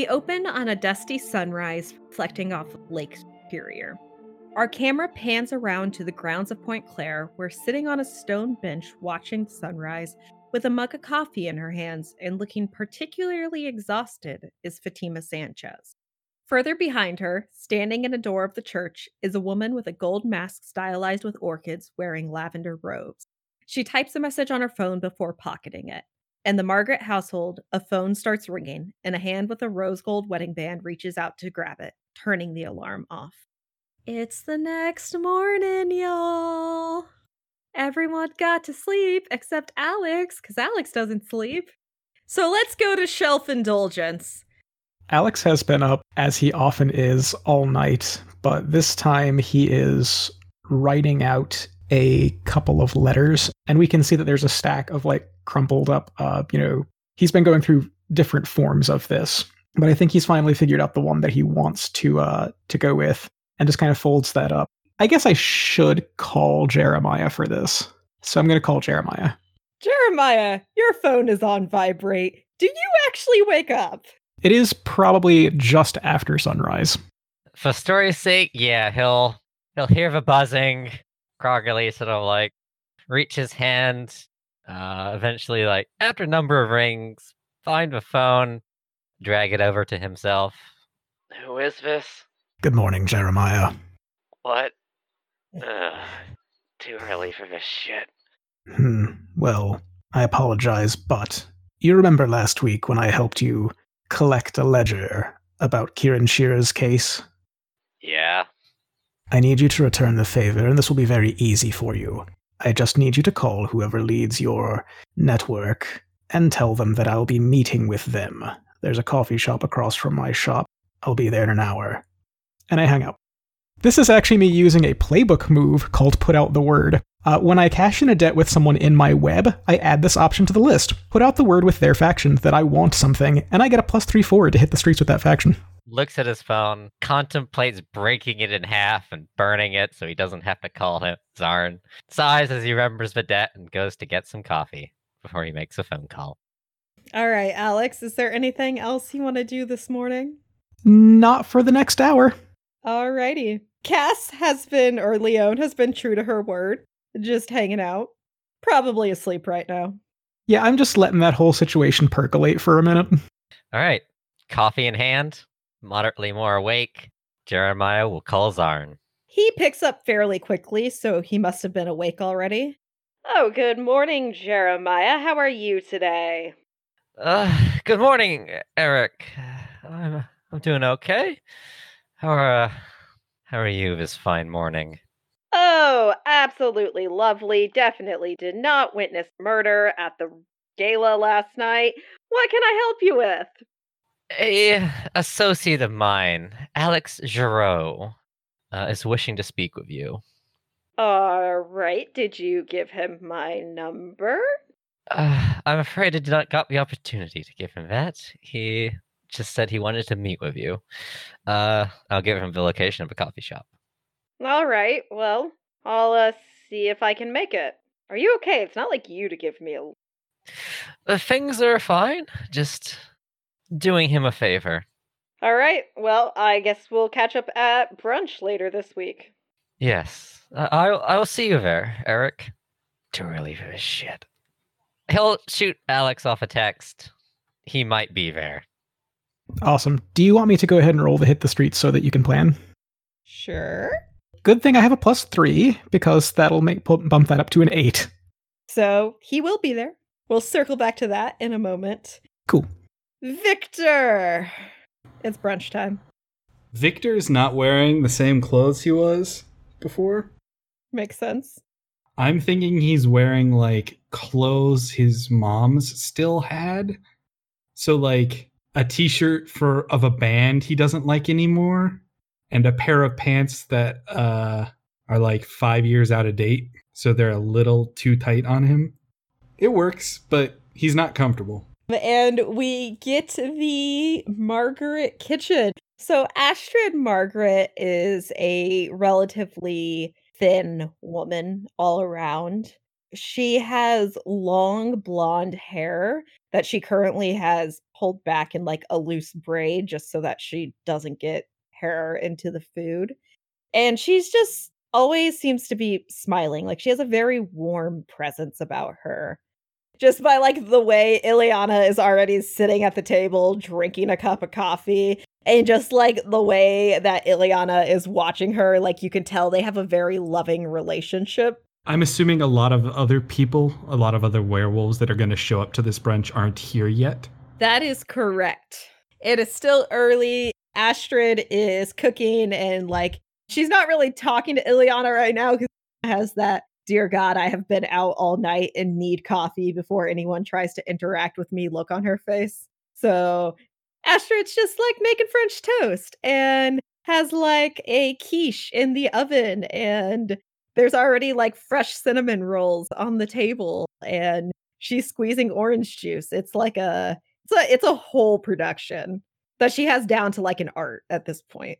We open on a dusty sunrise reflecting off Lake Superior. Our camera pans around to the grounds of Point Claire, where sitting on a stone bench watching the sunrise with a mug of coffee in her hands and looking particularly exhausted is Fatima Sanchez. Further behind her, standing in a door of the church, is a woman with a gold mask stylized with orchids wearing lavender robes. She types a message on her phone before pocketing it. In the Margaret household, a phone starts ringing, and a hand with a rose gold wedding band reaches out to grab it, turning the alarm off. It's the next morning, y'all. Everyone got to sleep except Alix, because Alix doesn't sleep. So let's go to shelf indulgence. Alix has been up, as he often is, all night, but this time he is writing out a couple of letters, and we can see that there's a stack of like crumpled up, uh, you know, he's been going through different forms of this, but I think he's finally figured out the one that he wants to uh to go with and just kind of folds that up. I guess I should call Jeremiah for this. So I'm going to call Jeremiah. Jeremiah, your phone is on vibrate. Do you actually wake up? It is probably just after sunrise. For story's sake, yeah, he'll he'll hear the buzzing, groggily sort of like reach his hand, uh, eventually like after a number of rings, find the phone, drag it over to himself. Who is this? Good morning, Jeremiah. What? Ugh, too early for this shit. Hmm. Well, I apologize, but you remember last week when I helped you collect a ledger about Kieran Shearer's case? Yeah. I need you to return the favor, and this will be very easy for you. I just need you to call whoever leads your network and tell them that I'll be meeting with them. There's a coffee shop across from my shop. I'll be there in an hour. And I hang up. This is actually me using a playbook move called Put Out the Word. Uh, when I cash in a debt with someone in my web, I add this option to the list. Put out the word with their faction that I want something, and I get a plus three forward to hit the streets with that faction. Looks at his phone, contemplates breaking it in half and burning it so he doesn't have to call him Zarn. Sighs as he remembers the debt and goes to get some coffee before he makes a phone call. All right, Alix, is there anything else you want to do this morning? Not for the next hour. All righty. Cass has been, or Leone has been true to her word, just hanging out. Probably asleep right now. Yeah, I'm just letting that whole situation percolate for a minute. All right, coffee in hand, moderately more awake. Jeremiah will call Zarn. He picks up fairly quickly, so he must have been awake already. Oh, good morning, Jeremiah. How are you today? Uh, good morning, Eric. I'm I'm doing okay. How are uh, how are you this fine morning? Oh, absolutely lovely. Definitely did not witness murder at the gala last night. What can I help you with? A associate of mine, Alix Giraud, uh, is wishing to speak with you. All right. Did you give him my number? Uh, I'm afraid I did not got the opportunity to give him that. He just said he wanted to meet with you. Uh, I'll give him the location of a coffee shop. All right. Well, I'll uh, see if I can make it. Are you okay? It's not like you to give me a. The things are fine. Just doing him a favor. All right. Well, I guess we'll catch up at brunch later this week. Yes, I I'll, I'll see you there, Eric. Too early for this shit. He'll shoot Alix off a text. He might be there. Awesome. Do you want me to go ahead and roll the hit the streets so that you can plan? Sure. Good thing I have a plus three because that'll make bump that up to an eight. So he will be there. We'll circle back to that in a moment. Cool. Victor! It's brunch time. Victor's not wearing the same clothes he was before. Makes sense. I'm thinking he's wearing like clothes his mom's still had. So like a t-shirt for of a band he doesn't like anymore and a pair of pants that uh are like 5 years out of date, so they're a little too tight on him. It works, but he's not comfortable. And we get the Margaret kitchen. So Astrid Margaret is a relatively thin woman all around. She has long blonde hair that she currently has pulled back in like a loose braid just so that she doesn't get hair into the food. And she's just always seems to be smiling. Like she has a very warm presence about her. Just by like the way Ileana is already sitting at the table drinking a cup of coffee and just like the way that Ileana is watching her, like you can tell they have a very loving relationship. I'm assuming a lot of other people, a lot of other werewolves that are going to show up to this brunch aren't here yet. That is correct. It is still early. Astrid is cooking and like she's not really talking to Ileana right now because has that dear God, I have been out all night and need coffee before anyone tries to interact with me look on her face. So Astrid's just like making French toast and has like a quiche in the oven and there's already like fresh cinnamon rolls on the table and she's squeezing orange juice. It's like a it's a it's a whole production that she has down to like an art at this point.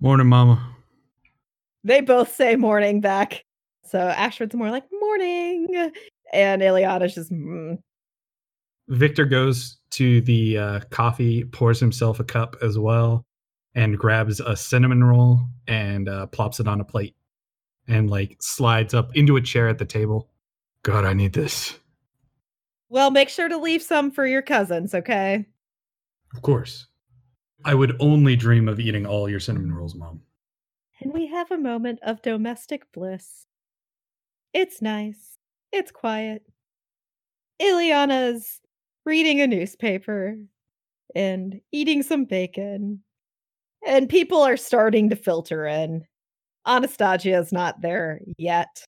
Morning, Mama. They both say morning back. So Astrid's more like morning and Ileana's just mm. Victor goes to the uh, coffee, pours himself a cup as well, and grabs a cinnamon roll and uh, plops it on a plate and like slides up into a chair at the table. God, I need this. Well, make sure to leave some for your cousins, okay? Of course. I would only dream of eating all your cinnamon rolls, Mom. And we have a moment of domestic bliss. It's nice. It's quiet. Ileana's reading a newspaper and eating some bacon. And people are starting to filter in. Anastasia is not there yet.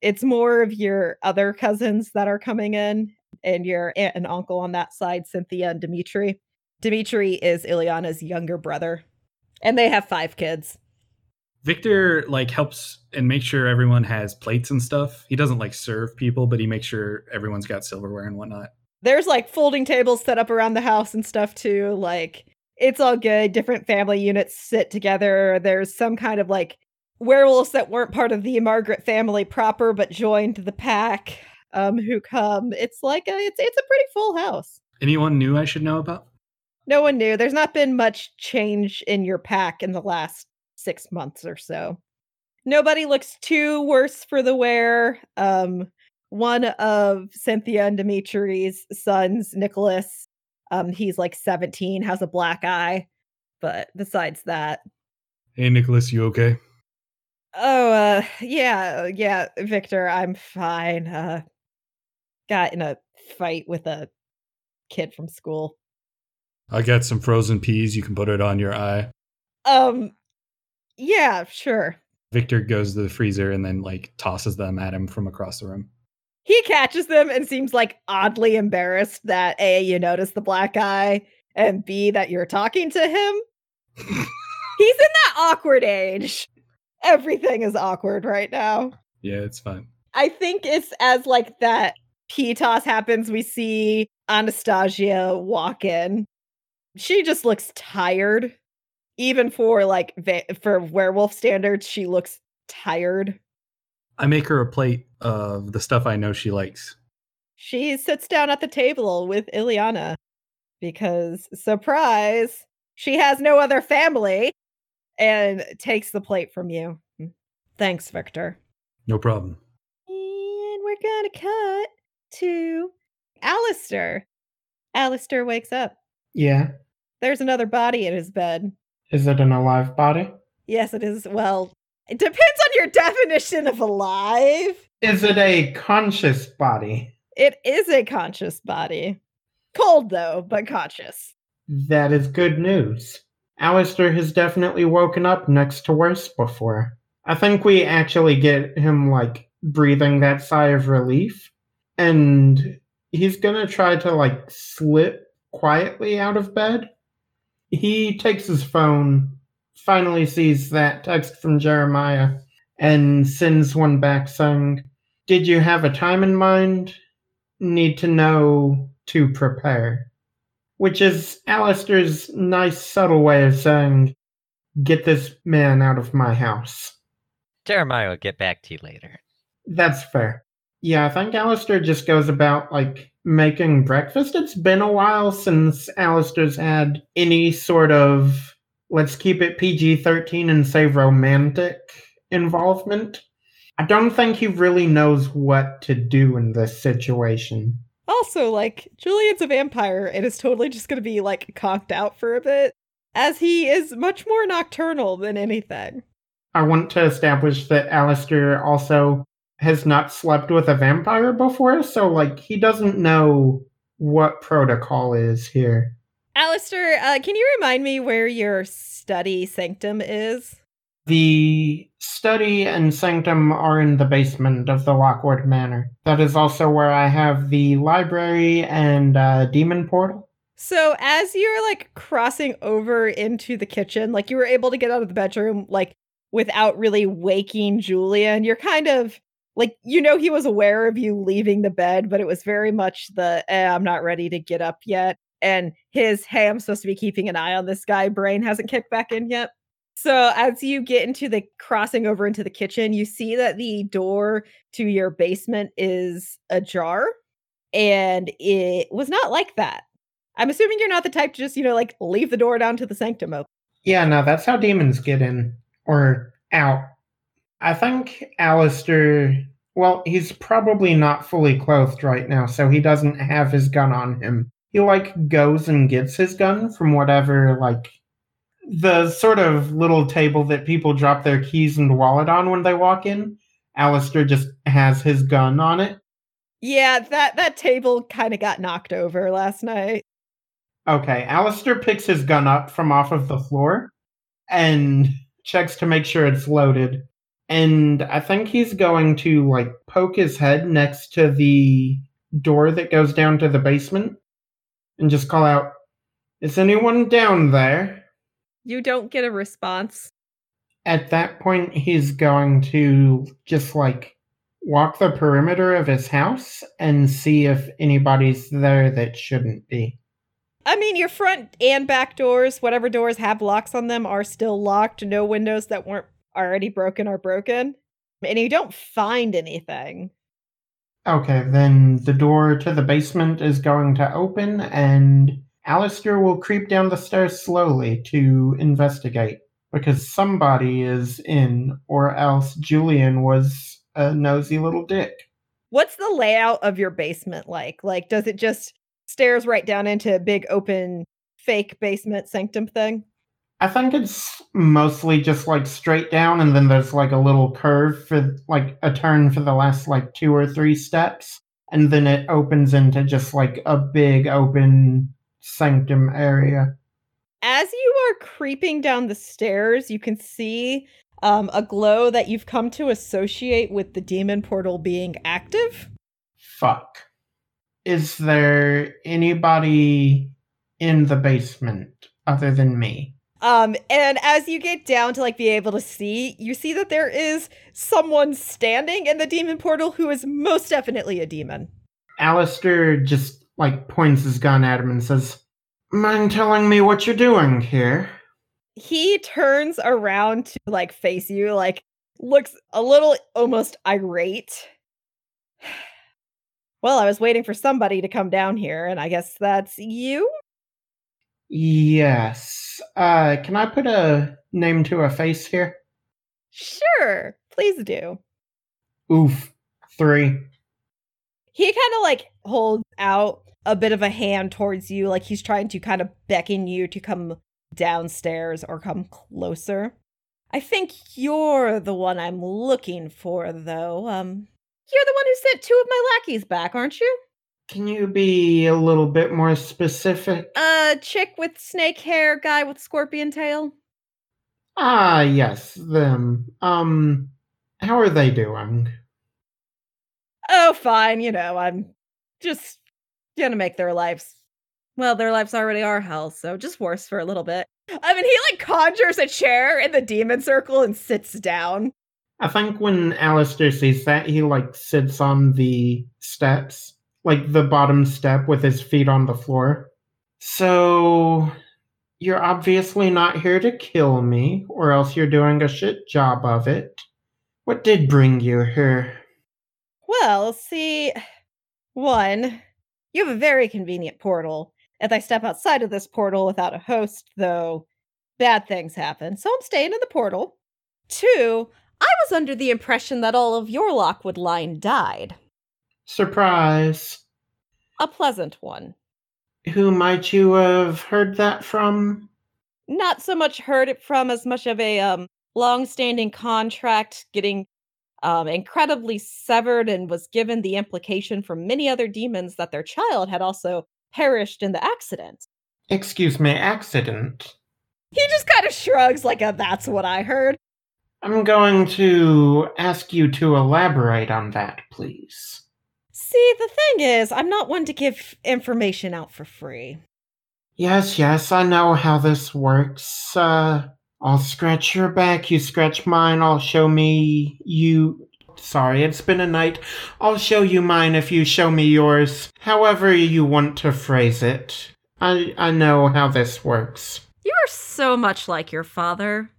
It's more of your other cousins that are coming in, and your aunt and uncle on that side, Cynthia and Dimitri. Dimitri is Ileana's younger brother, and they have five kids. Victor like helps and makes sure everyone has plates and stuff. He doesn't like serve people, but he makes sure everyone's got silverware and whatnot. There's like folding tables set up around the house and stuff too. Like it's all good. Different family units sit together. There's some kind of like werewolves that weren't part of the Margaret family proper but joined the pack um who come. It's like a it's it's a pretty full house. Anyone new I should know about? No one knew. There's not been much change in your pack in the last six months or so. Nobody looks too worse for the wear. Um, one of Cynthia and Dimitri's sons, Nicholas, um, he's like 17, has a black eye. But besides that, Hey, Nicholas, you okay? oh, uh, yeah, yeah, Victor, I'm fine. Uh, got in a fight with a kid from school. I got some frozen peas. You can put it on your eye. Um, yeah, sure. Victor goes to the freezer and then like tosses them at him from across the room. He catches them and seems like oddly embarrassed that A, you notice the black eye, and B, that you're talking to him. He's in that awkward age. Everything is awkward right now. Yeah, it's fine. I think it's as like that P toss happens, we see Anastasia walk in. She just looks tired. Even for like va- for werewolf standards, she looks tired. I make her a plate of the stuff I know she likes. She sits down at the table with Ileana because, surprise, she has no other family and takes the plate from you. Mm, thanks, Victor. No problem. And we're gonna cut to Aleister. Aleister wakes up. Yeah. There's another body in his bed. Is it an alive body? Yes, it is. Well, it depends on your definition of alive. Is it a conscious body? It is a conscious body. Cold, though, but conscious. That is good news. Aleister has definitely woken up next to worse before. I think we actually get him, like, breathing that sigh of relief. And he's gonna try to, like, slip quietly out of bed. He takes his phone, finally sees that text from Jeremiah, and sends one back saying, Did you have a time in mind? Need to know to prepare. Which is Aleister's nice, subtle way of saying, Get this man out of my house. Jeremiah will get back to you later. That's fair. Yeah, I think Aleister just goes about like making breakfast. It's been a while since Aleister's had any sort of let's keep it PG 13 and say romantic involvement. I don't think he really knows what to do in this situation. Also, like, Julian's a vampire and is totally just going to be, like, conked out for a bit, as he is much more nocturnal than anything. I want to establish that Aleister also has not slept with a vampire before, so, like, he doesn't know what protocol is here. Aleister, uh, can you remind me where your study sanctum is? The study and sanctum are in the basement of the Lockwood Manor. That is also where I have the library and uh, demon portal. So as you're like crossing over into the kitchen, like you were able to get out of the bedroom like without really waking Julian, you're kind of like you know he was aware of you leaving the bed, but it was very much the eh, I'm not ready to get up yet. And his hey, I'm supposed to be keeping an eye on this guy brain hasn't kicked back in yet. So as you get into the crossing over into the kitchen, you see that the door to your basement is ajar and it was not like that. I'm assuming you're not the type to just, you know, like leave the door down to the sanctum open. Yeah, no, that's how demons get in or out. I think Aleister, well, he's probably not fully clothed right now, so he doesn't have his gun on him. He like goes and gets his gun from whatever like the sort of little table that people drop their keys and wallet on when they walk in. Aleister just has his gun on it. Yeah, that that table kind of got knocked over last night. Okay, Aleister picks his gun up from off of the floor and checks to make sure it's loaded. And I think he's going to like poke his head next to the door that goes down to the basement and just call out, Is anyone down there? You don't get a response. At that point, he's going to just like walk the perimeter of his house and see if anybody's there that shouldn't be. I mean, your front and back doors, whatever doors have locks on them, are still locked. No windows that weren't already broken are broken. And you don't find anything. Okay, then the door to the basement is going to open and Aleister will creep down the stairs slowly to investigate because somebody is in, or else Julian was a nosy little dick. What's the layout of your basement like? Like, does it just stairs right down into a big open fake basement sanctum thing? I think it's mostly just like straight down, and then there's like a little curve for like a turn for the last like two or three steps, and then it opens into just like a big open sanctum area. As you are creeping down the stairs, you can see um, a glow that you've come to associate with the demon portal being active. Fuck. Is there anybody in the basement other than me? Um, and as you get down to like be able to see, you see that there is someone standing in the demon portal who is most definitely a demon. Aleister just like points his gun at him and says, Mind telling me what you're doing here? He turns around to like face you, like looks a little almost irate. Well, I was waiting for somebody to come down here, and I guess that's you? Yes. Uh can I put a name to a face here? Sure, please do. Oof. Three. He kind of like holds out a bit of a hand towards you, like he's trying to kind of beckon you to come downstairs or come closer. I think you're the one I'm looking for, though. Um, you're the one who sent two of my lackeys back, aren't you? Can you be a little bit more specific? Uh, chick with snake hair, guy with scorpion tail. Ah, yes, them. Um, how are they doing? Oh, fine. You know, I'm just gonna make their lives well, their lives already are hell, so just worse for a little bit. I mean, he like conjures a chair in the demon circle and sits down. I think when Aleister sees that, he like sits on the steps, like the bottom step with his feet on the floor. So, you're obviously not here to kill me, or else you're doing a shit job of it. What did bring you here? Well, see, one, you have a very convenient portal. If I step outside of this portal without a host, though, bad things happen. So I'm staying in the portal. Two, I was under the impression that all of your Lockwood line died. Surprise. A pleasant one. Who might you have heard that from? Not so much heard it from as much of a um long-standing contract getting um, incredibly severed and was given the implication from many other demons that their child had also perished in the accident. Excuse me, accident. He just kind of shrugs like a that's what I heard. I'm going to ask you to elaborate on that, please. See, the thing is, I'm not one to give information out for free. Yes, yes, I know how this works. Uh, I'll scratch your back, you scratch mine, I'll show me you. Sorry, it's been a night. I'll show you mine if you show me yours. However you want to phrase it. I I know how this works. You are so much like your father.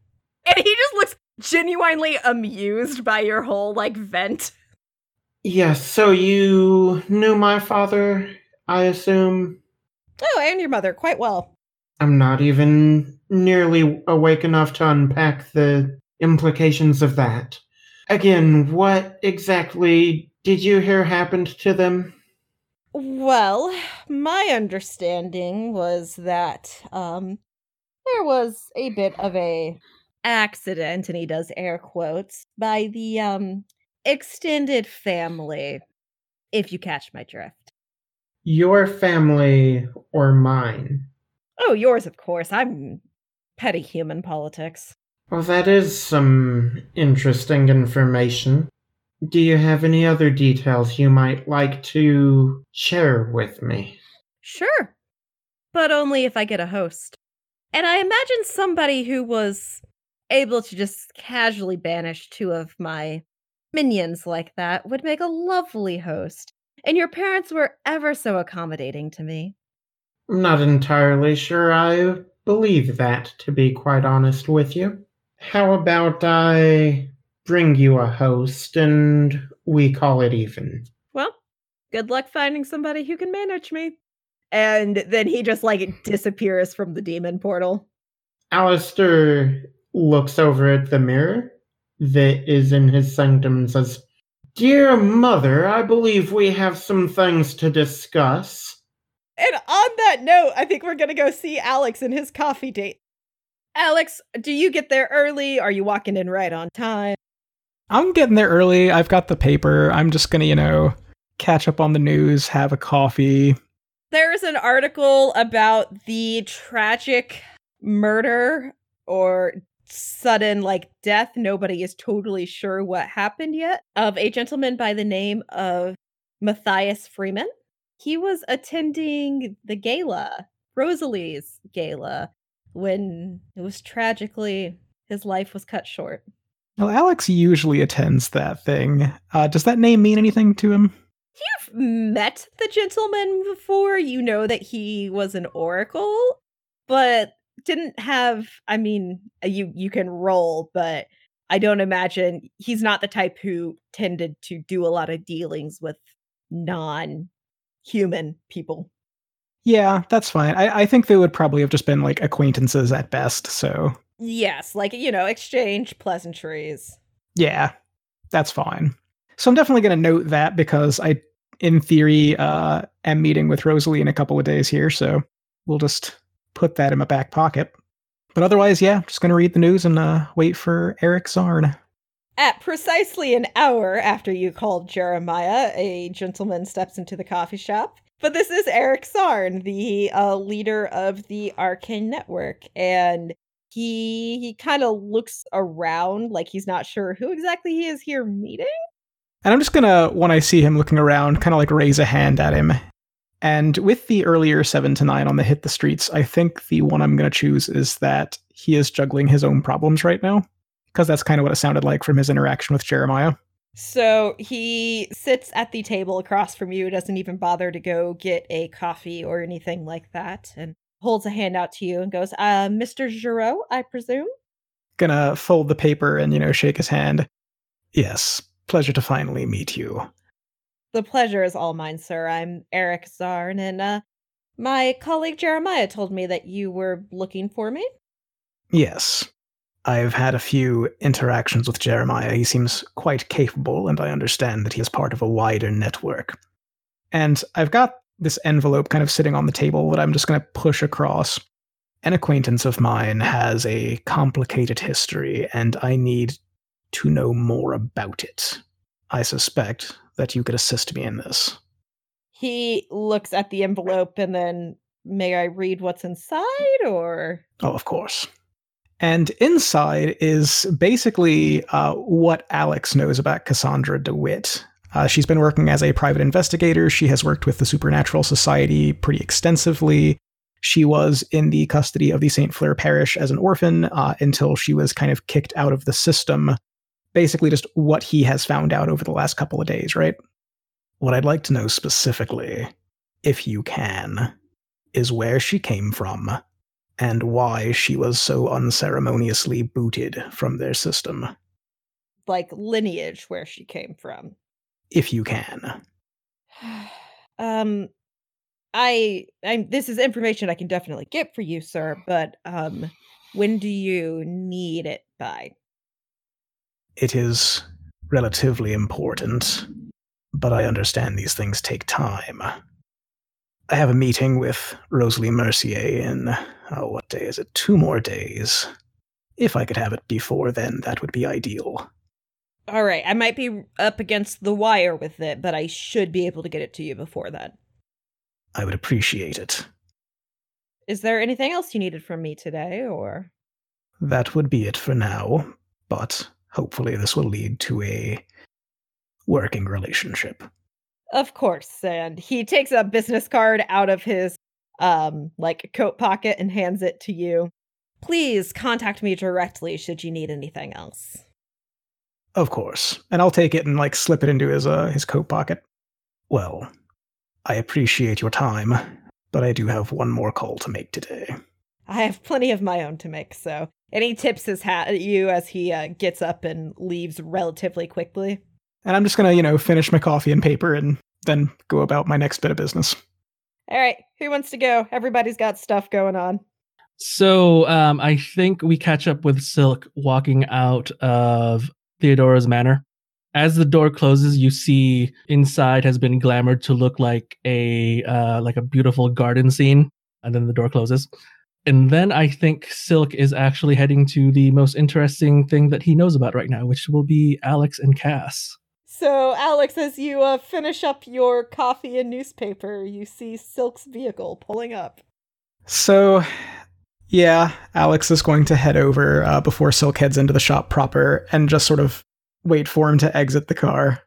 And he just looks genuinely amused by your whole like vent. Yes, so you knew my father, I assume? Oh, and your mother quite well. I'm not even nearly awake enough to unpack the implications of that. Again, what exactly did you hear happened to them? Well, my understanding was that um there was a bit of a accident and he does air quotes by the um extended family if you catch my drift. Your family or mine? Oh, yours of course. I'm petty human politics. Well, that is some interesting information. Do you have any other details you might like to share with me? Sure. But only if I get a host. And I imagine somebody who was able to just casually banish two of my minions like that would make a lovely host. And your parents were ever so accommodating to me. I'm not entirely sure I believe that, to be quite honest with you. How about I bring you a host and we call it even? Well, good luck finding somebody who can manage me. And then he just like disappears from the demon portal. Aleister looks over at the mirror that is in his sanctum and says, Dear mother, I believe we have some things to discuss. And on that note, I think we're gonna go see Alix and his coffee date. Alix, do you get there early? Are you walking in right on time? I'm getting there early. I've got the paper. I'm just gonna, you know, catch up on the news, have a coffee. There's an article about the tragic murder or sudden like death. Nobody is totally sure what happened yet of a gentleman by the name of Matthias Freeman. He was attending the gala, Rosalie's gala, when it was tragically his life was cut short. Well, Alix usually attends that thing. Uh, does that name mean anything to him? You've met the gentleman before. You know that he was an oracle, but didn't have. I mean, uh, you you can roll, but I don't imagine he's not the type who tended to do a lot of dealings with non-human people. Yeah, that's fine. I, I think they would probably have just been like acquaintances at best. So Yes, like you know, exchange pleasantries. yeah, that's fine. So I'm definitely going to note that because I, in theory, uh, am meeting with Rosalie in a couple of days here. So we'll just put that in my back pocket. But otherwise, yeah, just going to read the news and uh, wait for Eric Zarn. At precisely an hour after you called Jeremiah, a gentleman steps into the coffee shop. But this is Eric Zarn, the uh, leader of the Arcane Network, and he he kind of looks around like he's not sure who exactly he is here meeting. And I'm just gonna, when I see him looking around, kind of like raise a hand at him. And with the earlier seven to nine on the hit the streets, I think the one I'm gonna choose is that he is juggling his own problems right now, because that's kind of what it sounded like from his interaction with Jeremiah. So he sits at the table across from you, doesn't even bother to go get a coffee or anything like that, and holds a hand out to you and goes, uh, Mr. Giraud, I presume? Gonna fold the paper and you know shake his hand. Yes, pleasure to finally meet you. The pleasure is all mine, sir. I'm Eric Zarn, and uh, my colleague Jeremiah told me that you were looking for me. Yes. I've had a few interactions with Jeremiah. He seems quite capable, and I understand that he is part of a wider network. And I've got this envelope kind of sitting on the table that I'm just going to push across. An acquaintance of mine has a complicated history, and I need to know more about it. I suspect that you could assist me in this. He looks at the envelope and then, may I read what's inside or? Oh, of course. And inside is basically uh, what Alix knows about Cassandra DeWitt. Uh, she's been working as a private investigator. She has worked with the Supernatural Society pretty extensively. She was in the custody of the St. Fleur Parish as an orphan uh, until she was kind of kicked out of the system. Basically, just what he has found out over the last couple of days, right? What I'd like to know specifically, if you can, is where she came from and why she was so unceremoniously booted from their system. Like lineage where she came from. If you can. um I I'm this is information I can definitely get for you, sir, but um when do you need it by? It is relatively important, but I understand these things take time. I have a meeting with Rosalie Mercier in, oh, what day is it? Two more days. If I could have it before then, that would be ideal. All right, I might be up against the wire with it, but I should be able to get it to you before then. I would appreciate it. Is there anything else you needed from me today, or? That would be it for now, but hopefully this will lead to a working relationship. Of course. And he takes a business card out of his um like coat pocket and hands it to you. Please contact me directly should you need anything else. Of course. And I'll take it and like slip it into his uh his coat pocket. Well, I appreciate your time, but I do have one more call to make today. I have plenty of my own to make, so and he tips his hat at you as he uh, gets up and leaves relatively quickly. And I'm just gonna, you know, finish my coffee and paper and then go about my next bit of business. All right, who wants to go? Everybody's got stuff going on. So um, I think we catch up with Silk walking out of Theodora's manor. As the door closes, you see inside has been glamored to look like a uh, like a beautiful garden scene, and then the door closes. And then I think Silk is actually heading to the most interesting thing that he knows about right now, which will be Alix and Cass. So, Alix, as you uh, finish up your coffee and newspaper, you see Silk's vehicle pulling up. So, yeah, Alix is going to head over uh, before Silk heads into the shop proper and just sort of wait for him to exit the car.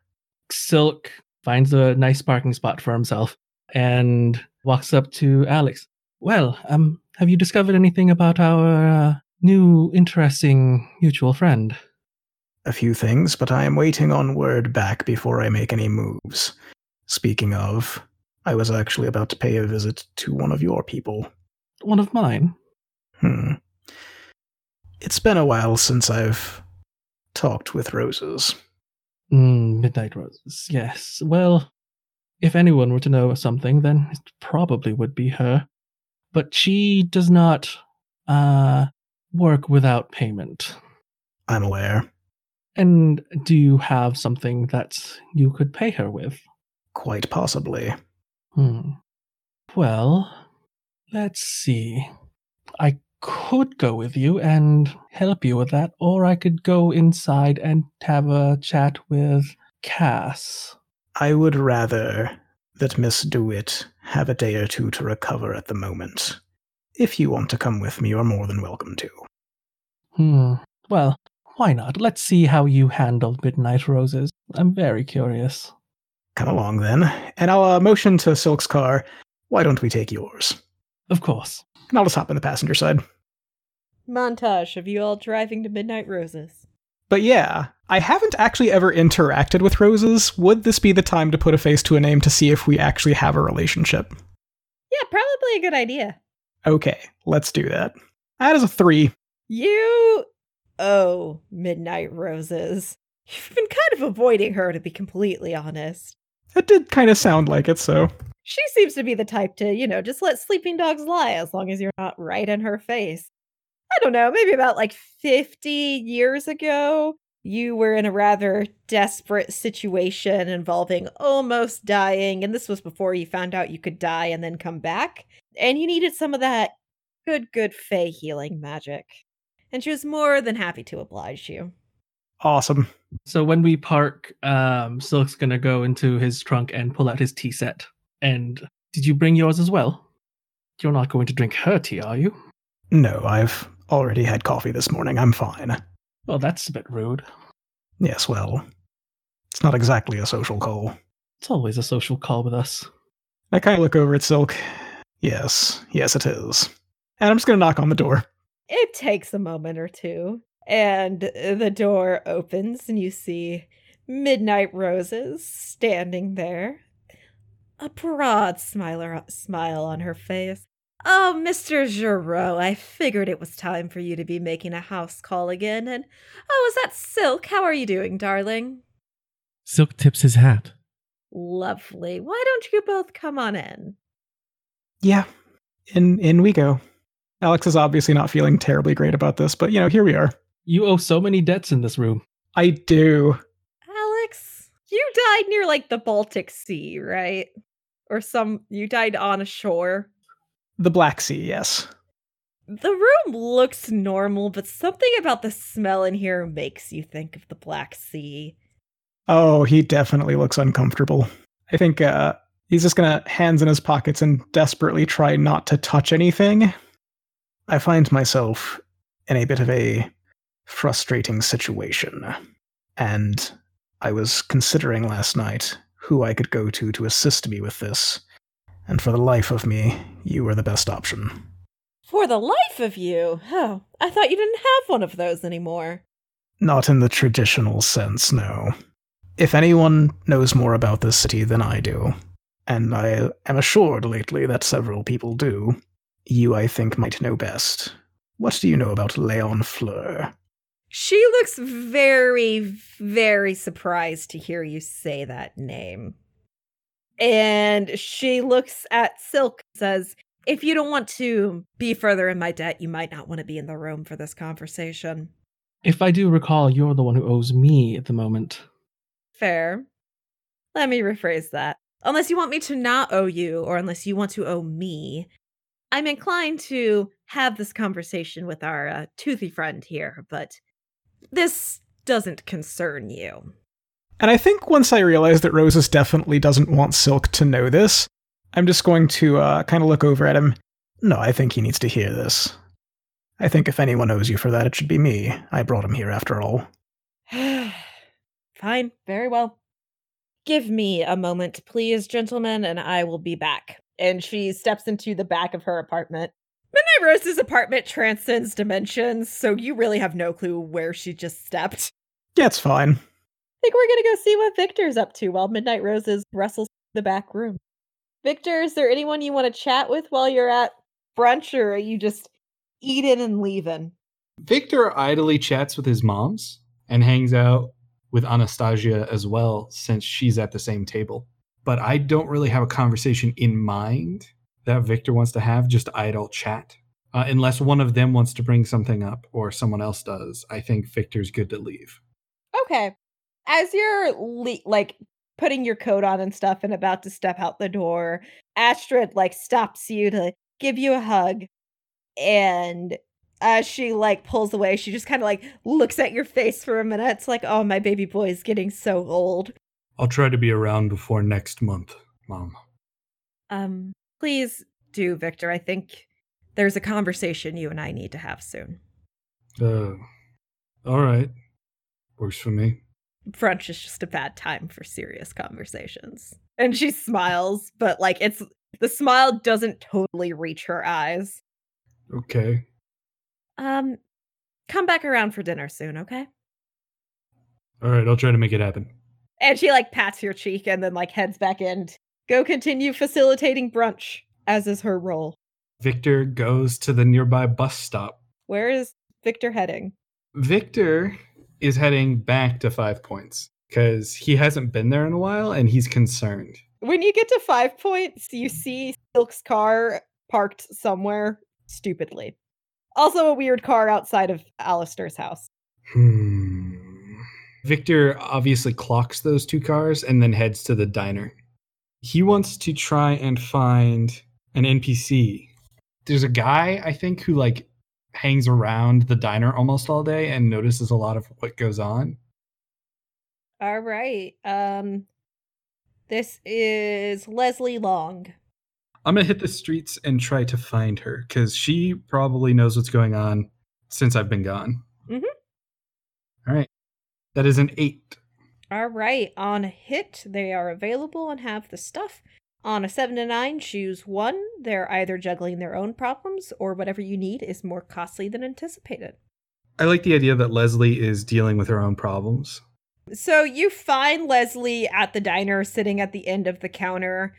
Silk finds a nice parking spot for himself and walks up to Alix. Well, um, have you discovered anything about our uh, new interesting mutual friend? A few things, but I am waiting on word back before I make any moves. Speaking of, I was actually about to pay a visit to one of your people. One of mine? Hmm. It's been a while since I've talked with Roses. Mm, Midnight Roses, yes. Well, if anyone were to know something, then it probably would be her. But she does not uh, work without payment. I'm aware. And do you have something that you could pay her with? Quite possibly. Hmm. Well, let's see. I could go with you and help you with that, or I could go inside and have a chat with Cass. I would rather that Miss DeWitt have a day or two to recover at the moment. If you want to come with me, you're more than welcome to. Hmm. Well, why not? Let's see how you handled Midnight Roses. I'm very curious. Come along then, and I'll uh, motion to Silk's car. Why don't we take yours? Of course. And I'll just hop in the passenger side. Montage of you all driving to Midnight Roses. But yeah, I haven't actually ever interacted with Roses. Would this be the time to put a face to a name to see if we actually have a relationship? Yeah, probably a good idea. Okay, let's do that. That is a three. You oh, Midnight Roses. You've been kind of avoiding her, to be completely honest. It did kind of sound like it, so She seems to be the type to, you know, just let sleeping dogs lie as long as you're not right in her face. I don't know, maybe about like 50 years ago, you were in a rather desperate situation involving almost dying. And this was before you found out you could die and then come back. And you needed some of that good, good Fae healing magic. And she was more than happy to oblige you. awesome. So when we park, um, Silk's gonna go into his trunk and pull out his tea set. And did you bring yours as well? You're not going to drink her tea, are you? No, I've already had coffee this morning. I'm fine. Well, that's a bit rude. Yes, well, it's not exactly a social call. It's always a social call with us. I kind of look over at Silk. Yes, yes, it is. And I'm just going to knock on the door. It takes a moment or two, and the door opens, and you see Midnight Roses standing there, a broad smile, smile on her face. Oh, Mr. Giraud, I figured it was time for you to be making a house call again. And oh, is that Silk? How are you doing, darling? Silk tips his hat. Lovely. Why don't you both come on in? Yeah, in in we go. Alix is obviously not feeling terribly great about this, but you know, here we are. You owe so many debts in this room. I do. Alix, you died near like the Baltic Sea, right? Or some, you died on a shore. The Black Sea, yes. The room looks normal, but something about the smell in here makes you think of the Black Sea. Oh, he definitely looks uncomfortable. I think uh, he's just gonna hands in his pockets and desperately try not to touch anything. I find myself in a bit of a frustrating situation, and I was considering last night who I could go to to assist me with this, and for the life of me, you were the best option. For the life of you? Oh, I thought you didn't have one of those anymore. Not in the traditional sense, no. If anyone knows more about this city than I do, and I am assured lately that several people do, you, I think, might know best. What do you know about Leon Fleur? She looks very, very surprised to hear you say that name. And she looks at Silk, says, If you don't want to be further in my debt, you might not want to be in the room for this conversation. If I do recall, you're the one who owes me at the moment. Fair. Let me rephrase that. Unless you want me to not owe you, or unless you want to owe me, I'm inclined to have this conversation with our uh, toothy friend here, but this doesn't concern you. And I think once I realize that Roses definitely doesn't want Silk to know this, I'm just going to uh, kind of look over at him. No, I think he needs to hear this. I think if anyone owes you for that, it should be me. I brought him here after all. Fine, very well. Give me a moment, please, gentlemen, and I will be back. And she steps into the back of her apartment. Midnight Rose's apartment transcends dimensions, so you really have no clue where she just stepped. Yeah, it's fine. I think we're gonna go see what Victor's up to while Midnight Roses wrestles the back room. Victor, is there anyone you want to chat with while you're at brunch, or are you just eating and leaving? Victor idly chats with his moms and hangs out with Anastasia as well, since she's at the same table. But I don't really have a conversation in mind that Victor wants to have, just idle chat. Uh, unless one of them wants to bring something up or someone else does, I think Victor's good to leave. Okay. As you're le- like putting your coat on and stuff and about to step out the door, Astrid like stops you to give you a hug. And as she like pulls away, she just kind of like looks at your face for a minute. It's like, oh, my baby boy is getting so old. I'll try to be around before next month, Mom. Um, please do, Victor. I think there's a conversation you and I need to have soon. Uh, all right. Works for me. Brunch is just a bad time for serious conversations. And she smiles, but like it's the smile doesn't totally reach her eyes. Okay. Um, come back around for dinner soon, okay? All right, I'll try to make it happen. And she like pats your cheek and then like heads back in. Go continue facilitating brunch, as is her role. Victor goes to the nearby bus stop. Where is Victor heading? Victor is heading back to Five Points. because he hasn't been there in a while and he's concerned. When you get to five points, you see Silk's car parked somewhere stupidly. Also, a weird car outside of Aleister's house. Hmm. Victor obviously clocks those two cars and then heads to the diner. He wants to try and find an NPC. There's a guy, I think, who like hangs around the diner almost all day and notices a lot of what goes on. All right. Um, this is Leslie Long. I'm gonna hit the streets and try to find her because she probably knows what's going on since I've been gone. Mhm. All right, that is an eight. All right. On a hit, they are available and have the stuff. On a seven to nine, choose one. They're either juggling their own problems or whatever you need is more costly than anticipated. I like the idea that Leslie is dealing with her own problems. So you find Leslie at the diner sitting at the end of the counter,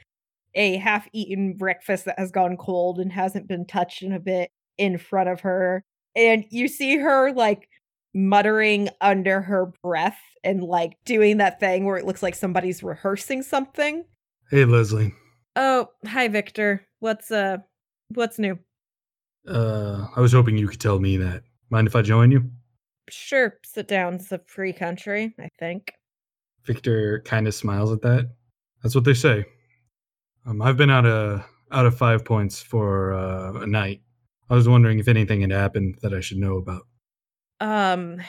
a half eaten breakfast that has gone cold and hasn't been touched in a bit in front of her. And you see her like muttering under her breath and like doing that thing where it looks like somebody's rehearsing something. Hey, Leslie. Oh, hi Victor. What's uh what's new? Uh, I was hoping you could tell me that. Mind if I join you? Sure, sit down. It's a free country, I think. Victor kind of smiles at that. That's what they say. Um, I've been out of out of five points for uh, a night. I was wondering if anything had happened that I should know about. Um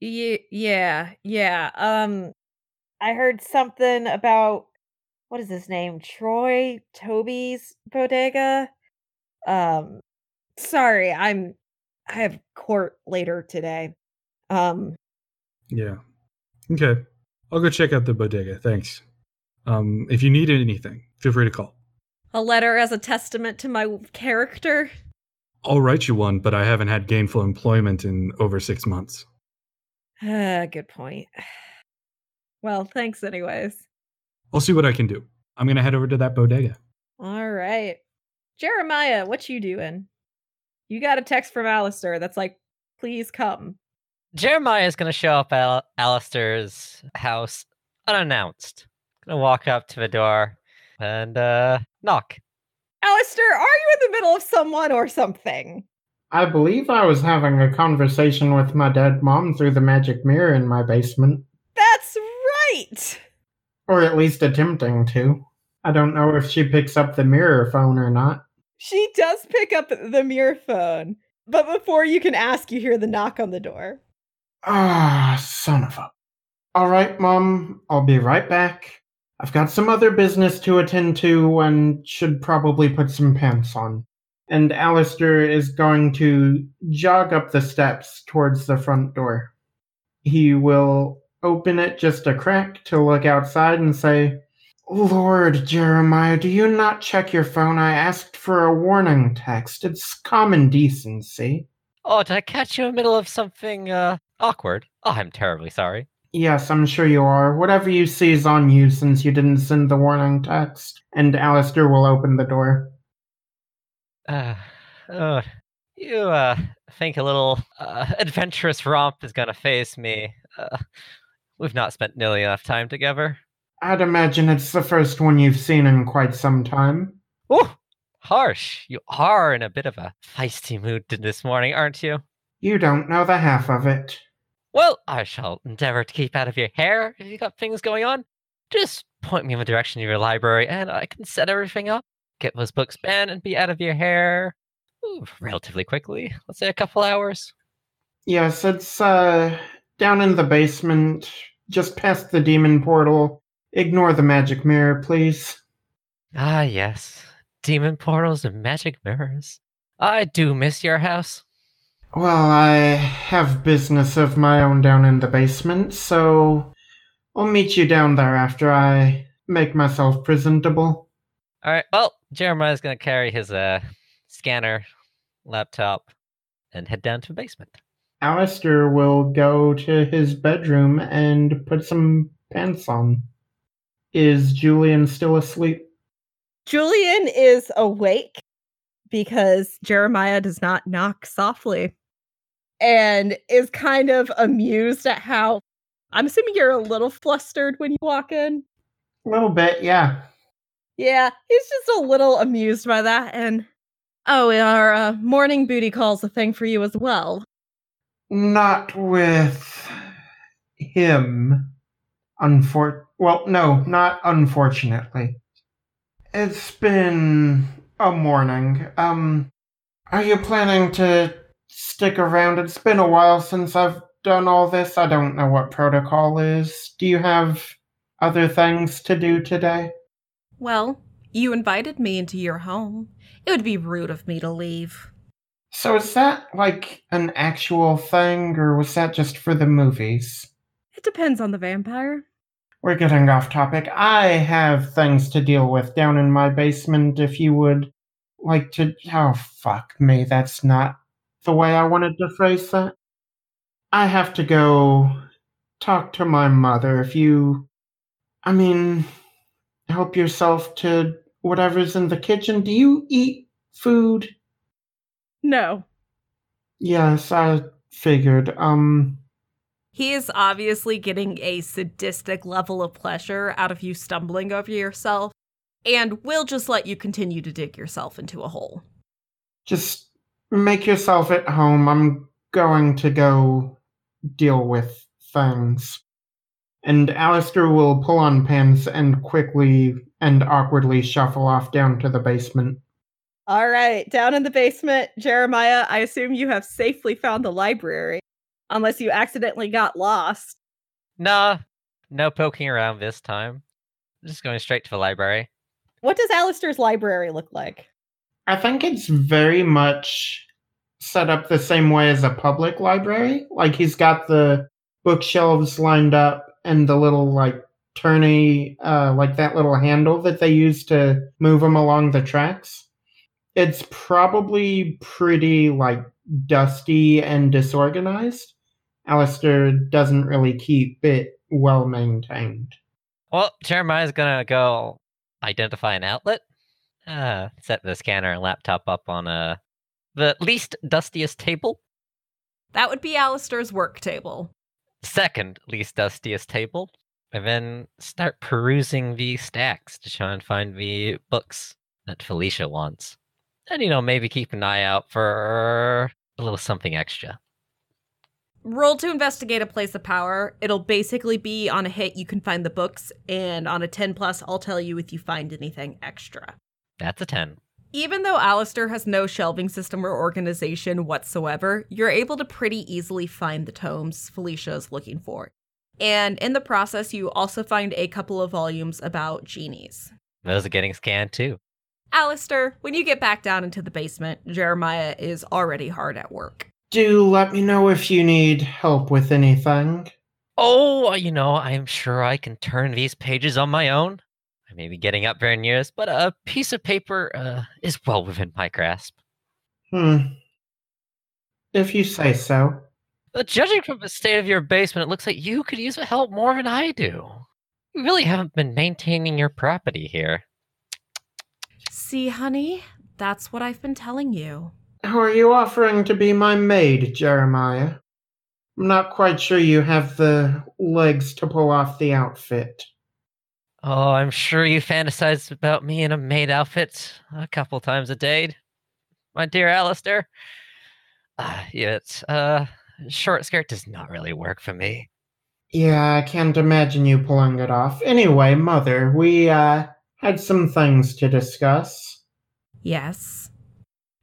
ye- yeah, yeah. Um I heard something about what is his name? Troy Toby's bodega. Um sorry, I'm I have court later today. Um Yeah. Okay. I'll go check out the bodega. Thanks. Um, if you need anything, feel free to call. a letter as a testament to my character. I'll write you one, but I haven't had gainful employment in over six months. Ah, good point. Well, thanks anyways. I'll see what I can do. I'm gonna head over to that bodega. All right. Jeremiah, what you doing? You got a text from Aleister that's like, please come. Jeremiah is going to show up at Al- Aleister's house unannounced. Gonna walk up to the door and uh, knock. Aleister, are you in the middle of someone or something? I believe I was having a conversation with my dead mom through the magic mirror in my basement. That's right. Or at least attempting to. I don't know if she picks up the mirror phone or not. She does pick up the mirror phone, but before you can ask, you hear the knock on the door. Ah, son of a. Alright, Mom, I'll be right back. I've got some other business to attend to and should probably put some pants on. And Aleister is going to jog up the steps towards the front door. He will open it just a crack to look outside and say, Lord Jeremiah, do you not check your phone? I asked for a warning text. It's common decency. Oh, did I catch you in the middle of something uh, awkward? Oh, I'm terribly sorry. Yes, I'm sure you are. Whatever you see is on you since you didn't send the warning text. And Aleister will open the door. Uh, oh, you uh, think a little uh, adventurous romp is gonna face me? Uh, we've not spent nearly enough time together. I'd imagine it's the first one you've seen in quite some time. Oh, harsh! You are in a bit of a feisty mood this morning, aren't you? You don't know the half of it. Well, I shall endeavor to keep out of your hair if you got things going on. Just point me in the direction of your library, and I can set everything up, get those books banned, and be out of your hair ooh, relatively quickly. Let's say a couple hours. Yes, it's uh down in the basement, just past the demon portal. Ignore the magic mirror, please. Ah, yes. Demon portals and magic mirrors. I do miss your house. Well, I have business of my own down in the basement, so I'll meet you down there after I make myself presentable. All right. Well, Jeremiah's gonna carry his uh scanner, laptop, and head down to the basement. Aleister will go to his bedroom and put some pants on. Is Julian still asleep? Julian is awake because Jeremiah does not knock softly and is kind of amused at how I'm assuming you're a little flustered when you walk in. A little bit, yeah. Yeah, he's just a little amused by that. And oh, our uh, morning booty call's a thing for you as well. Not with him. Unfor well, no, not unfortunately. It's been a morning. Um, are you planning to stick around? It's been a while since I've done all this. I don't know what protocol is. Do you have other things to do today? Well, you invited me into your home. It would be rude of me to leave. So is that like an actual thing, or was that just for the movies? It depends on the vampire. We're getting off topic. I have things to deal with down in my basement if you would like to. Oh, fuck me. That's not the way I wanted to phrase that. I have to go talk to my mother. If you. I mean, help yourself to whatever's in the kitchen. Do you eat food? No. Yes, I figured. Um. He is obviously getting a sadistic level of pleasure out of you stumbling over yourself, and we'll just let you continue to dig yourself into a hole. Just make yourself at home. I'm going to go deal with things. And Aleister will pull on pants and quickly and awkwardly shuffle off down to the basement. All right, down in the basement, Jeremiah, I assume you have safely found the library, unless you accidentally got lost. Nah, no poking around this time. I'm Just going straight to the library. What does Aleister's library look like? I think it's very much set up the same way as a public library. Like he's got the bookshelves lined up and the little like turny, uh, like that little handle that they use to move them along the tracks. It's probably pretty like dusty and disorganized. Aleister doesn't really keep it well maintained. Well, Jeremiah's gonna go identify an outlet. Uh, set the scanner and laptop up on uh, the least dustiest table. That would be Aleister's work table. Second least dustiest table. And then start perusing the stacks to try and find the books that Felicia wants. And, you know, maybe keep an eye out for a little something extra. Roll to investigate a place of power. It'll basically be on a hit, you can find the books, and on a 10 plus, I'll tell you if you find anything extra. That's a 10. Even though Aleister has no shelving system or organization whatsoever, you're able to pretty easily find the tomes Felicia is looking for. And in the process, you also find a couple of volumes about genies. Those are getting scanned too. Aleister, when you get back down into the basement, Jeremiah is already hard at work. Do let me know if you need help with anything. Oh, you know, I'm sure I can turn these pages on my own. I may be getting up very near this, but a piece of paper uh, is well within my grasp. Hmm. If you say so. But judging from the state of your basement, it looks like you could use the help more than I do. You really haven't been maintaining your property here. See, honey, that's what I've been telling you. How are you offering to be my maid, Jeremiah? I'm not quite sure you have the legs to pull off the outfit. Oh, I'm sure you fantasize about me in a maid outfit a couple times a day, my dear Aleister. Uh, yet, uh, short skirt does not really work for me. Yeah, I can't imagine you pulling it off. Anyway, Mother, we, uh, had some things to discuss. Yes.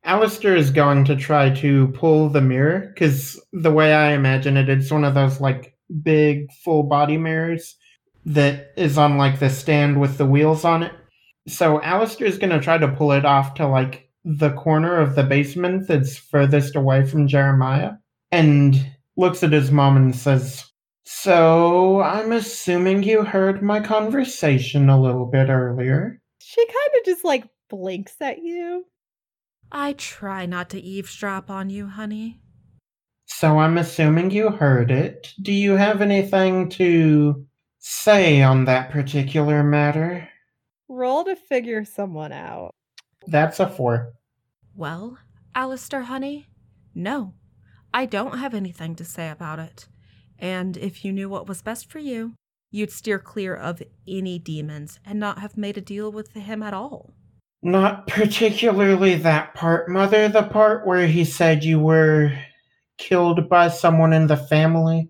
Aleister is going to try to pull the mirror, because the way I imagine it, it's one of those, like, big full body mirrors that is on, like, the stand with the wheels on it. So Aleister is going to try to pull it off to, like, the corner of the basement that's furthest away from Jeremiah, and looks at his mom and says, So, I'm assuming you heard my conversation a little bit earlier. She kind of just like blinks at you. I try not to eavesdrop on you, honey. So I'm assuming you heard it. Do you have anything to say on that particular matter? Roll to figure someone out. That's a four. Well, Aleister, honey, no, I don't have anything to say about it. And if you knew what was best for you, you'd steer clear of any demons and not have made a deal with him at all. Not particularly that part, Mother. The part where he said you were killed by someone in the family.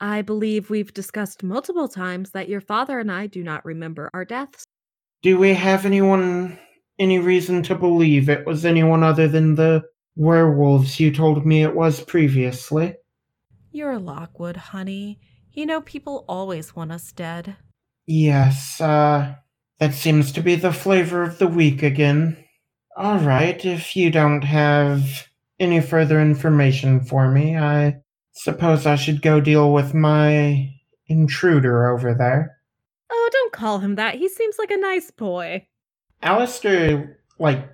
I believe we've discussed multiple times that your father and I do not remember our deaths. Do we have anyone, any reason to believe it was anyone other than the werewolves you told me it was previously? You're Lockwood, honey. You know people always want us dead. Yes, uh, that seems to be the flavor of the week again. All right, if you don't have any further information for me, I suppose I should go deal with my intruder over there. Oh, don't call him that. He seems like a nice boy. Aleister, like,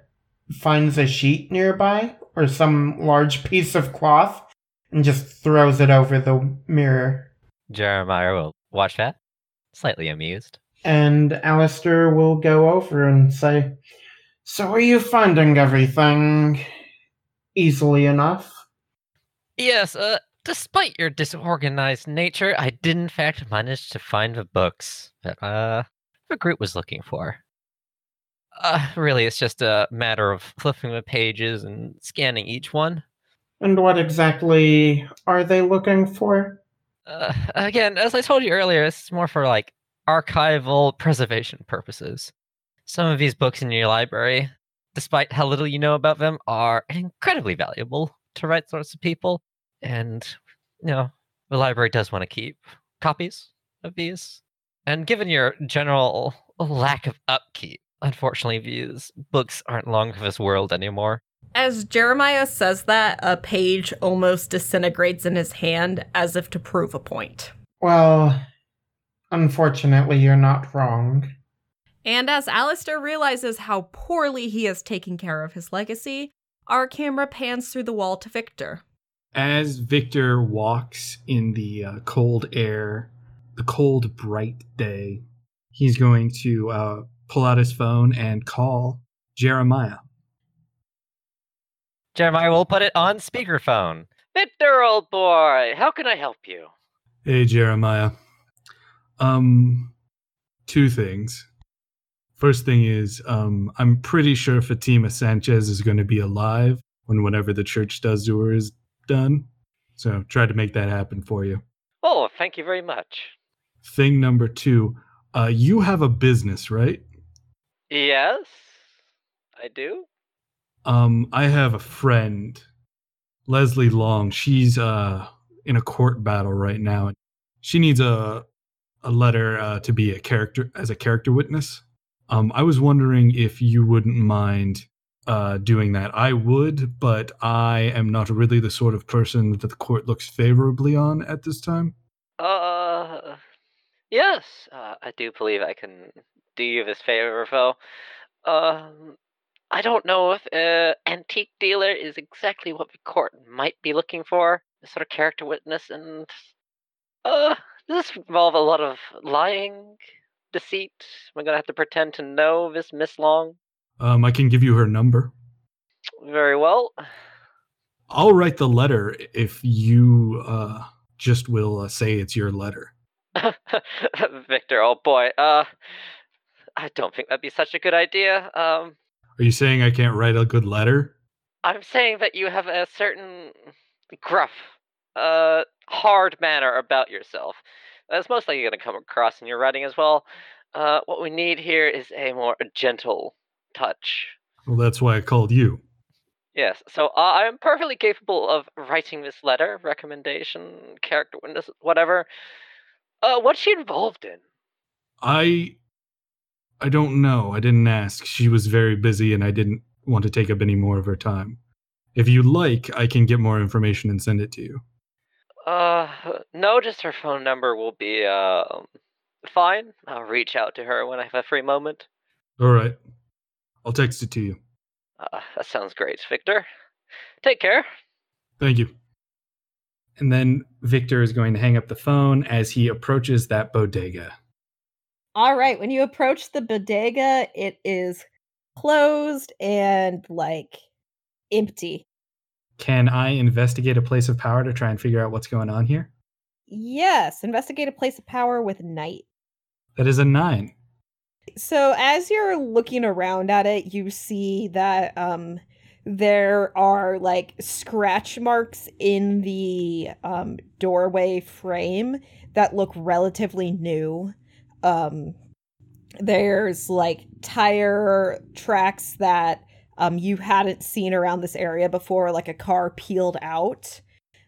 finds a sheet nearby or some large piece of cloth and just throws it over the mirror. Jeremiah will watch that, slightly amused. And Aleister will go over and say, So are you finding everything easily enough? Yes, uh, despite your disorganized nature, I did in fact manage to find the books that uh the group was looking for. Uh, really, it's just a matter of flipping the pages and scanning each one. And what exactly are they looking for? Uh, again, as I told you earlier, it's more for like archival preservation purposes. Some of these books in your library, despite how little you know about them, are incredibly valuable to right sorts of people. And, you know, the library does want to keep copies of these. And given your general lack of upkeep, unfortunately, these books aren't long for this world anymore. As Jeremiah says that, a page almost disintegrates in his hand as if to prove a point. Well, unfortunately, you're not wrong. And as Aleister realizes how poorly he has taken care of his legacy, our camera pans through the wall to Victor. As Victor walks in the uh, cold air, the cold, bright day, he's going to uh, pull out his phone and call Jeremiah. Jeremiah will put it on speakerphone. Victor, old boy, how can I help you? Hey, Jeremiah. Um, two things. First thing is, um, I'm pretty sure Fatima Sanchez is going to be alive when whatever the church does to her is done. So try to make that happen for you. Oh, thank you very much. Thing number two, uh, you have a business, right? Yes, I do. Um, I have a friend, Leslie Long. She's uh in a court battle right now. She needs a a letter uh, to be a character as a character witness. Um, I was wondering if you wouldn't mind uh, doing that. I would, but I am not really the sort of person that the court looks favorably on at this time. Uh, yes, uh, I do believe I can do you this favor, though. Um, I don't know if uh, antique dealer is exactly what the court might be looking for. A sort of character witness, and uh, does this involve a lot of lying, deceit? Am I gonna have to pretend to know this Miss Long? Um, I can give you her number. Very well. I'll write the letter if you uh, just will uh, say it's your letter. Victor, oh boy, uh, I don't think that'd be such a good idea. Um, Are you saying I can't write a good letter? I'm saying that you have a certain gruff, uh, hard manner about yourself. That's most likely going to come across in your writing as well. Uh, what we need here is a more gentle touch. Well, that's why I called you. Yes, so uh, I'm perfectly capable of writing this letter, recommendation, character witness, whatever. Uh, what's she involved in? I I don't know. I didn't ask. She was very busy and I didn't want to take up any more of her time. If you like, I can get more information and send it to you. Uh, no, just her phone number will be uh fine. I'll reach out to her when I have a free moment. All right. I'll text it to you. Uh, that sounds great, Victor. Take care. Thank you. And then Victor is going to hang up the phone as he approaches that bodega. All right, when you approach the bodega, it is closed and like empty. Can I investigate a place of power to try and figure out what's going on here? Yes, investigate a place of power with night. That is a nine. So as you're looking around at it, you see that um there are like scratch marks in the um doorway frame that look relatively new. Um there's like tire tracks that um you hadn't seen around this area before like a car peeled out.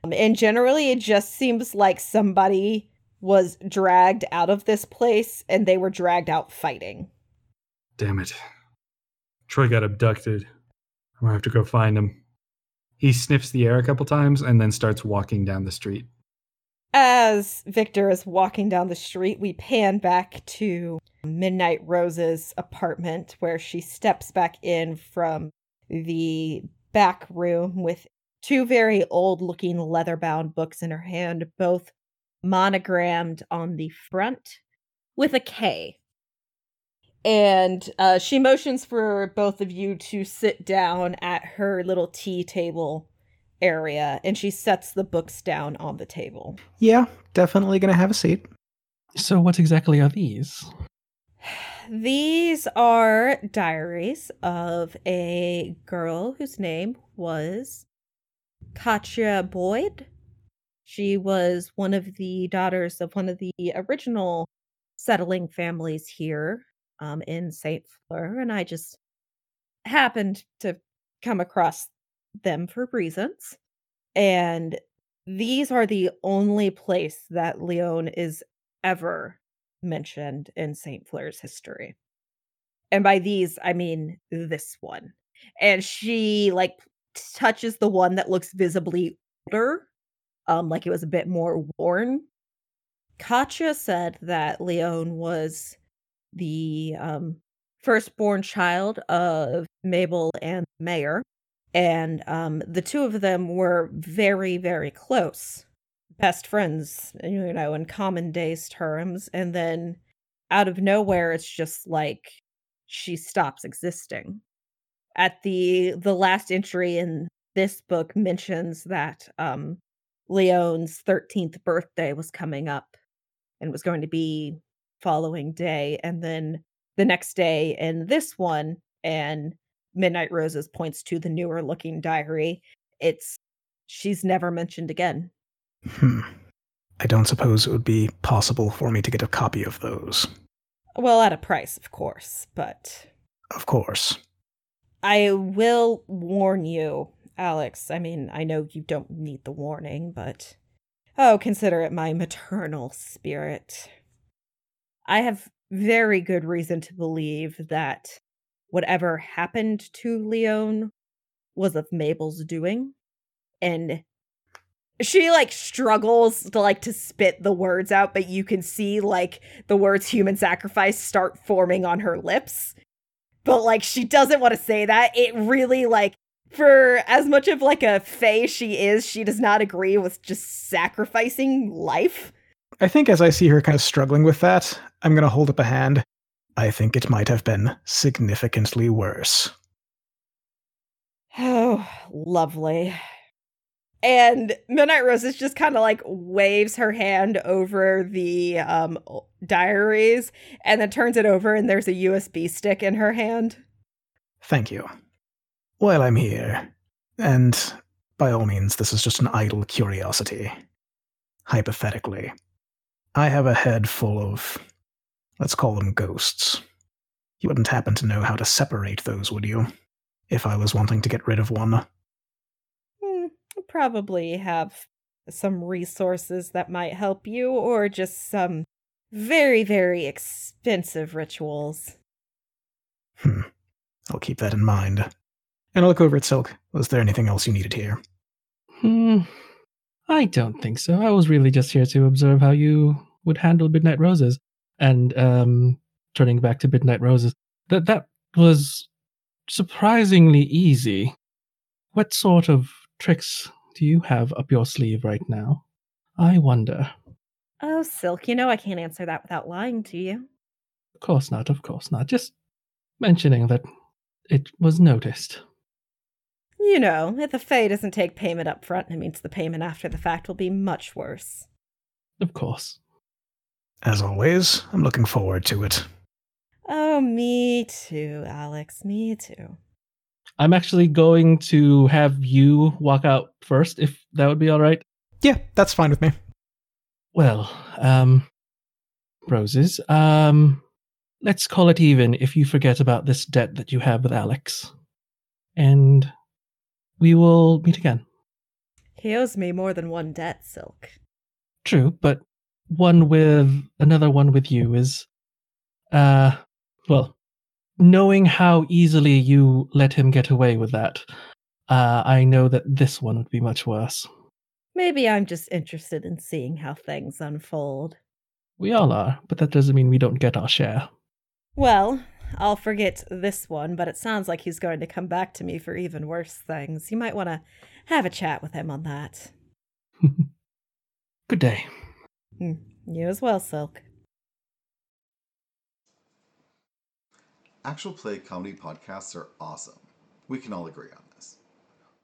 Um, and generally it just seems like somebody was dragged out of this place and they were dragged out fighting. Damn it. Troy got abducted. I'm gonna have to go find him. He sniffs the air a couple times and then starts walking down the street. As Victor is walking down the street, we pan back to Midnight Rose's apartment where she steps back in from the back room with two very old looking leather bound books in her hand, both monogrammed on the front with a K. And uh, she motions for both of you to sit down at her little tea table area, and she sets the books down on the table. Yeah, definitely gonna have a seat. So, what exactly are these? These are diaries of a girl whose name was Katya Boyd. She was one of the daughters of one of the original settling families here um, in St. Fleur, and I just happened to come across them for reasons. And these are the only place that Leon is ever mentioned in St. Fleur's history. And by these, I mean this one. And she like touches the one that looks visibly older, um, like it was a bit more worn. Katya said that Leon was the um, firstborn child of Mabel and Mayor, and um, the two of them were very, very close, best friends, you know, in common days terms. And then out of nowhere, it's just like she stops existing. At the the last entry in this book mentions that um, Leon's 13th birthday was coming up and was going to be following day and then the next day in this one and midnight roses points to the newer looking diary it's she's never mentioned again Hmm. I don't suppose it would be possible for me to get a copy of those. well at a price of course but Of course. i will warn you Alix i mean i know you don't need the warning but oh consider it my maternal spirit i have very good reason to believe that whatever happened to leon was of mabel's doing and she like struggles to like to spit the words out but you can see like the words human sacrifice start forming on her lips. But like she doesn't want to say that. It really like for as much of like a fae she is she does not agree with just sacrificing life. I think as I see her kind of struggling with that, I'm going to hold up a hand. I think it might have been significantly worse. oh lovely and midnight roses just kind of like waves her hand over the um diaries and then turns it over and there's a usb stick in her hand Thank you. While I'm here, and by all means, this is just an idle curiosity. Hypothetically, I have a head full of, let's call them ghosts. You wouldn't happen to know how to separate those, would you? If I was wanting to get rid of one. Hmm, probably have some resources that might help you, or just some very, very expensive rituals. Hmm. I'll keep that in mind. And I'll look over at Silk. Was there anything else you needed here? Hmm. I don't think so. I was really just here to observe how you would handle Midnight Roses. And um turning back to Midnight Roses. That that was surprisingly easy. What sort of tricks do you have up your sleeve right now? I wonder. Oh, Silk, you know I can't answer that without lying to you. Of course not, of course not. Just mentioning that it was noticed. You know, if the Fae doesn't take payment up front, it means the payment after the fact will be much worse. Of course. As always, I'm looking forward to it. Oh, me too, Alix. Me too. I'm actually going to have you walk out first, if that would be all right. Yeah, that's fine with me. Well, um, roses. Um, let's call it even if you forget about this debt that you have with Alix, and we will meet again. He owes me more than one debt, Silk. True, but one with another one with you is, uh, well, knowing how easily you let him get away with that, uh, I know that this one would be much worse. Maybe I'm just interested in seeing how things unfold. We all are, but that doesn't mean we don't get our share. Well, I'll forget this one, but it sounds like he's going to come back to me for even worse things. You might want to have a chat with him on that. Good day. Hmm, You as well, Silk. Actual play comedy podcasts are awesome. We can all agree on this.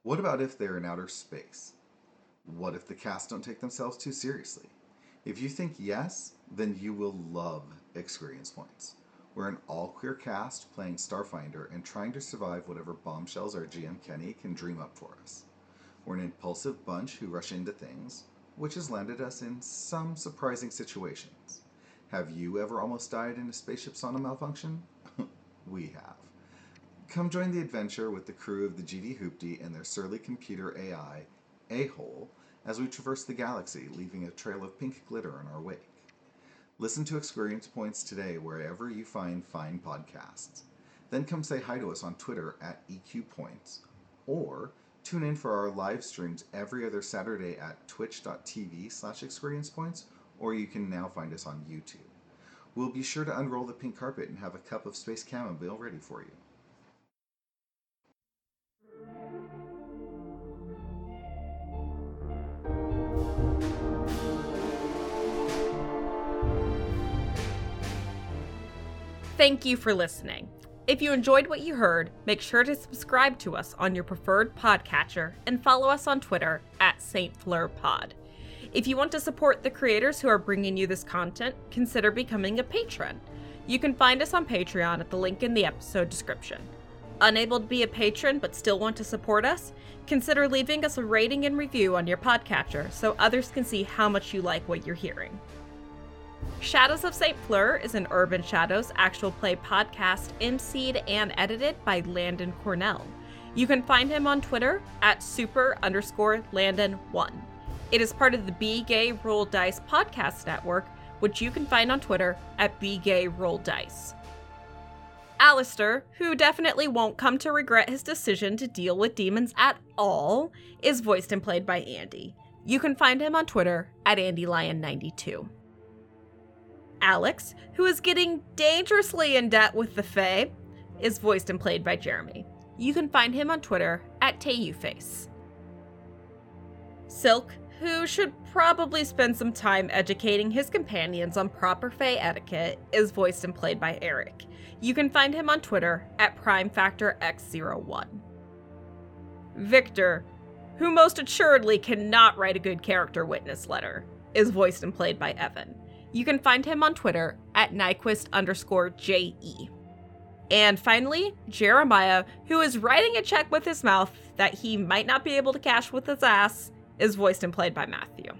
What about if they're in outer space? What if the cast don't take themselves too seriously? If you think yes, then you will love Exqueerience Points. We're an all queer cast playing Starfinder and trying to survive whatever bombshells our GM Kenny can dream up for us. We're an impulsive bunch who rush into things, which has landed us in some surprising situations. Have you ever almost died in a spaceship sauna malfunction? we have. Come join the adventure with the crew of the GD Hoopty and their surly computer AI, A Hole, as we traverse the galaxy, leaving a trail of pink glitter in our wake. Listen to Exqueerience Points today wherever you find fine podcasts. Then come say hi to us on Twitter at EQ Points, or tune in for our live streams every other Saturday at twitch.tv slash experience points, or you can now find us on YouTube. We'll be sure to unroll the pink carpet and have a cup of space chamomile ready for you. Thank you for listening. If you enjoyed what you heard, make sure to subscribe to us on your preferred podcatcher and follow us on Twitter at St. Fleur Pod. If you want to support the creators who are bringing you this content, consider becoming a patron. You can find us on Patreon at the link in the episode description. Unable to be a patron but still want to support us? Consider leaving us a rating and review on your podcatcher so others can see how much you like what you're hearing. Shadows of St. Fleur is an Urban Shadows actual play podcast emceed and edited by Landon Cornell. You can find him on Twitter at super underscore Landon1. It is part of the Be Gay Roll Dice podcast network, which you can find on Twitter at Be Gay Roll Dice. Aleister, who definitely won't come to regret his decision to deal with demons at all, is voiced and played by Andy. You can find him on Twitter at AndyLion92. Alix, who is getting dangerously in debt with the Fae, is voiced and played by Jeremy. You can find him on Twitter at TayuFace. Silk, who should probably spend some time educating his companions on proper Fae etiquette, is voiced and played by Eric. You can find him on Twitter at PrimeFactorX01. Victor, who most assuredly cannot write a good character witness letter, is voiced and played by Evan. You can find him on Twitter at Nyquist underscore JE. And finally, Jeremiah, who is writing a check with his mouth that he might not be able to cash with his ass, is voiced and played by Matthew.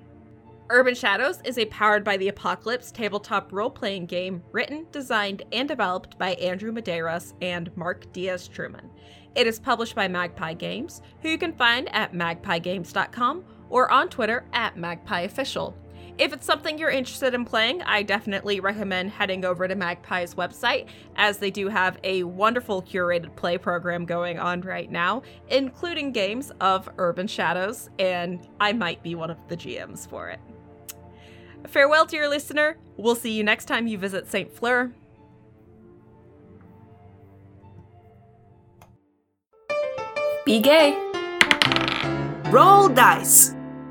Urban Shadows is a powered by the apocalypse tabletop role playing game written, designed, and developed by Andrew Medeiros and Mark Diaz Truman. It is published by Magpie Games, who you can find at magpiegames.com or on Twitter at magpieofficial. If it's something you're interested in playing, I definitely recommend heading over to Magpie's website, as they do have a wonderful curated play program going on right now, including games of Urban Shadows, and I might be one of the GMs for it. Farewell, dear listener. We'll see you next time you visit St. Fleur. Be gay. Roll dice.